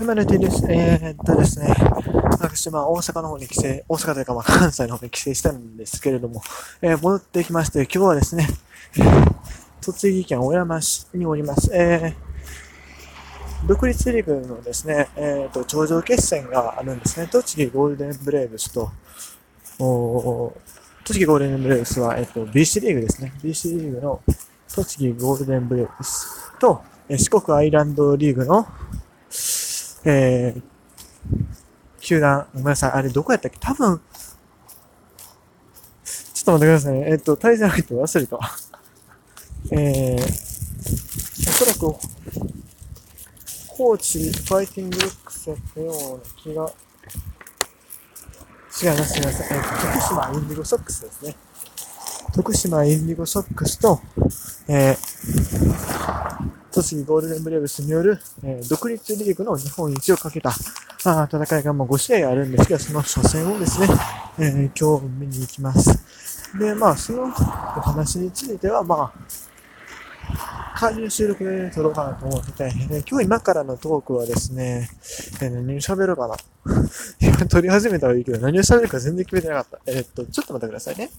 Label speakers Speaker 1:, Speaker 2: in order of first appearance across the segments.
Speaker 1: はまるてです。えー、っとですね、私、まあ、大阪の方に帰省、大阪というか、まあ、関西の方に帰省したんですけれども、えー、戻ってきまして、今日はですね、栃木県小山市におります。えー、独立リーグのですね、えー、と、頂上決戦があるんですね。栃木ゴールデンブレーブスと、お栃木ゴールデンブレーブスは、えっ、と、BC リーグですね。BC リーグの栃木ゴールデンブレーブスと、四国アイランドリーグの、えー、球団、ごめんなさい、あれどこやったっけ？多分、ちょっと待ってくださいね。えっ、と、対戦相手忘れた。えー、おそらく、高知ファイティングロックスやったような気が、違います、すみません。えー、徳島インディゴソックスですね。徳島インディゴソックスと、えー、栃木ゴールデンブレーブスによる、えー、独立リーグの日本一をかけたあ戦いがもう5試合あるんですけど、その初戦をですね、えー、今日見に行きます。で、まあ、そのお話については、まあ、加入収録で撮ろうかなと思ってて、え今日今からのトークはですね、えー、何を喋ろうかな。今撮り始めたらいいけど、何を喋るか全然決めてなかった。えー、っと、ちょっと待ってくださいね。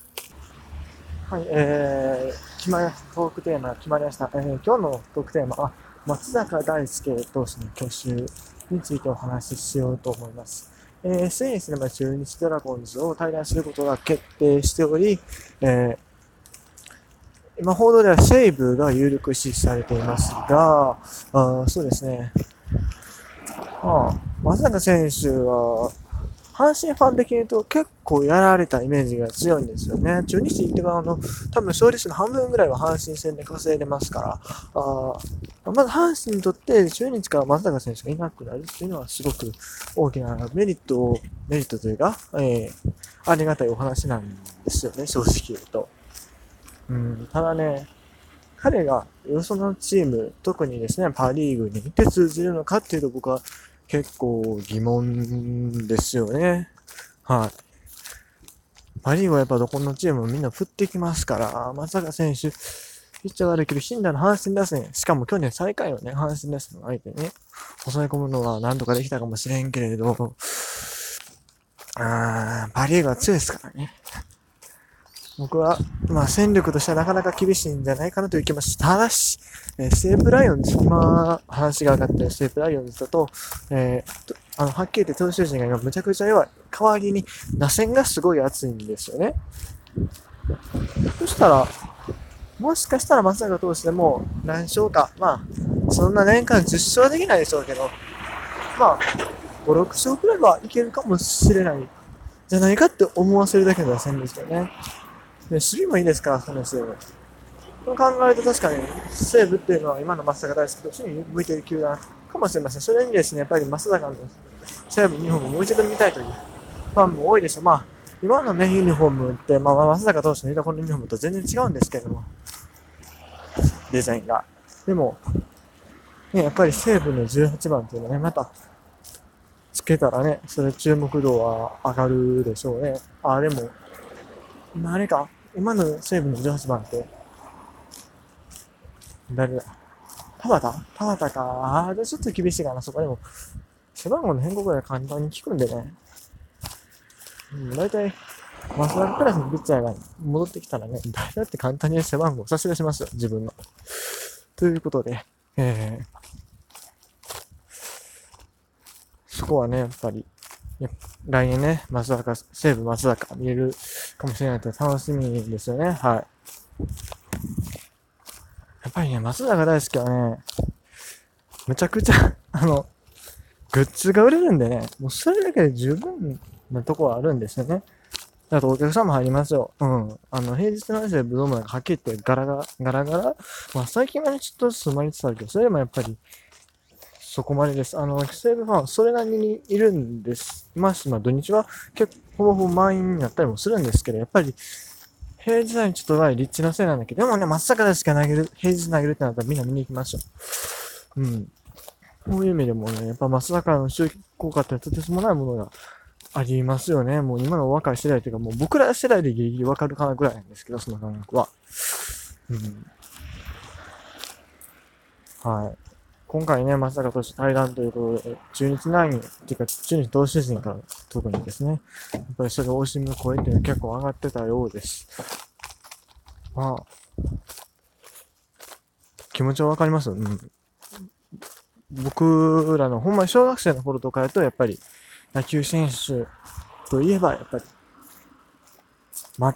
Speaker 1: はい、えー、決まり、トークテーマ決まりました。えー、今日のトークテーマは、松坂大輔投手の去就についてお話ししようと思います。えー、先日で中日ドラゴンズを対談することが決定しており、えー、今報道では西武が有力視されていますが、あそうですね。まあ、松坂選手は、阪神ファン的に言うと結構やられたイメージが強いんですよね。中日行ってからの、多分勝利数の半分ぐらいは阪神戦で稼いでますから、あまず阪神にとって中日から松坂選手がいなくなるっていうのはすごく大きなメリットを、メリットというか、えー、ありがたいお話なんですよね、正直言うと。うん、ただね、彼がよそのチーム、特にですね、パリーグにいて通じるのかっていうと僕は結構疑問ですよね。はい。パリーグはやっぱどこのチームもみんな振ってきますから、松坂選手、ピッチャー悪いけど、ヒンダの阪神打線、しかも去年最下位のね、阪神打線の相手にね、抑え込むのは何とかできたかもしれんけれど、あー、パリーグは強いですからね。僕は、まあ戦力としてはなかなか厳しいんじゃないかなという気もし、たただし、えー、セーブライオンズ、今話が上がってるセーブライオンズだと、えー、あの、はっきり言って投手陣が今むちゃくちゃ弱い。代わりに打線がすごい熱いんですよね。そしたら、もしかしたら松坂投手でも何勝か、まあ、そんな年間10勝できないでしょうけど、まあ、5、6勝くらいはいけるかもしれない、じゃないかって思わせるだけの打線ですよね。で、守備もいいですから、その西武。そう考えると確かに、西武っていうのは今の松坂大輔投手に向いている球団かもしれません。それにですね、やっぱり松坂の西武ユニフォームをもう一度見たいというファンも多いでしょう。まあ、今のね、ユニフォームって、まあ、松坂投手のいたこのユニフォームと全然違うんですけども、デザインが。でも、ね、やっぱり西武の18番っていうのはね、また、つけたらね、それ注目度は上がるでしょうね。あ、でも、今あれか、今の西武の18番って、誰だ？田畑？田畑か。ああ、ちょっと厳しいかな、そこでも。背番号の変更ぐらい簡単に聞くんでね。うん、大体、マスダクラスのピッチャーが戻ってきたらね、誰だって簡単に背番号差し出しますよ、自分の。ということで、えー、そこはね、やっぱり、来年ね、松坂、西武松坂見えるかもしれないと楽しみですよね。はい。やっぱりね、松坂大好きはね、むちゃくちゃ あの、グッズが売れるんでね、もうそれだけで十分なとこはあるんですよね。だとお客さんも入りますよ。うん。あの、平日の話でブドウもなんかはっきり言ってガラガラ、ガラガラ。まあ最近はね、ちょっとずつ生まれてたけど、それでもやっぱり、そこまでです。あの、西武ファン、それなりにいるんです。まあ、まあ、土日は結構ほぼほぼ満員になったりもするんですけど、やっぱり、平日はちょっとない立地のせいなんだけど、でもね、真っ坂でしか投げる、平日投げるってなったらみんな見に行きましょう。うん。こういう意味でもね、やっぱ松坂の収益効果ってとてつもないものがありますよね。もう今の若い世代というか、もう僕ら世代でギリギリわかるかなぐらいなんですけど、その感覚は。うん。はい。今回ね、まさかとして対談ということで、中日ナイン、っていうか、中日投手陣から特にですね、やっぱりそれを惜しむ声っていうのは結構上がってたようです。まあ、気持ちはわかりますうん。僕らの、ほんまに小学生の頃とかやと、やっぱり、野球選手といえば、やっぱり、ま、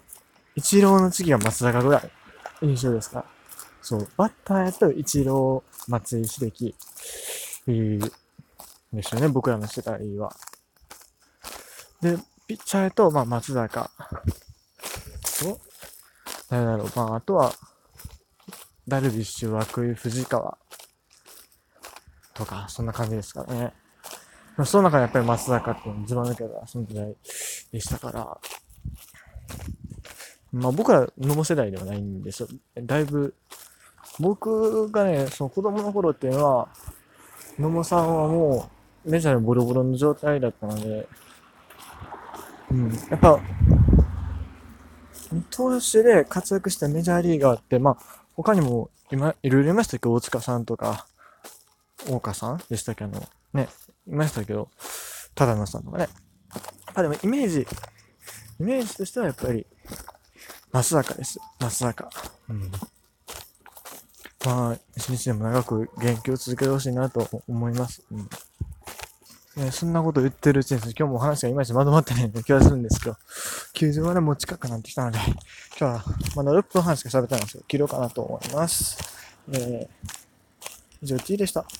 Speaker 1: 一郎の次は松坂ぐらい印象ですかそう、バッターやと一郎、松井秀喜、えー、ですよね、僕らの世代は。で、ピッチャーやと、まあ、松坂と、誰だろう、まあ、あとは、ダルビッシュ、涌井、藤川とか、そんな感じですからね。まあ、その中でやっぱり松坂っていうのずば抜けた存在でしたから、まあ僕ら野茂世代ではないんですよ。だいぶ僕がね、その子供の頃っていうのは、野茂さんはもうメジャーでボロボロの状態だったので、うん、やっぱ、投手で活躍したメジャーリーガーって、まあ、他にも今、いろいろいましたけど、大塚さんとか、大岡さんでしたけど、ね、いましたけど、忠野さんとかね。やっぱでもイメージ、イメージとしてはやっぱり、松坂です。松坂。うん。まあ、一日でも長く元気を続けてほしいなと思います。うんね、そんなこと言ってるうちに、今日も話がいまいちまとまってないような気がするんですけど、90までもう近くなってきたので、今日はまだ6分半しか喋ったんですけど、切ろうかなと思います。えー、以上 T でした。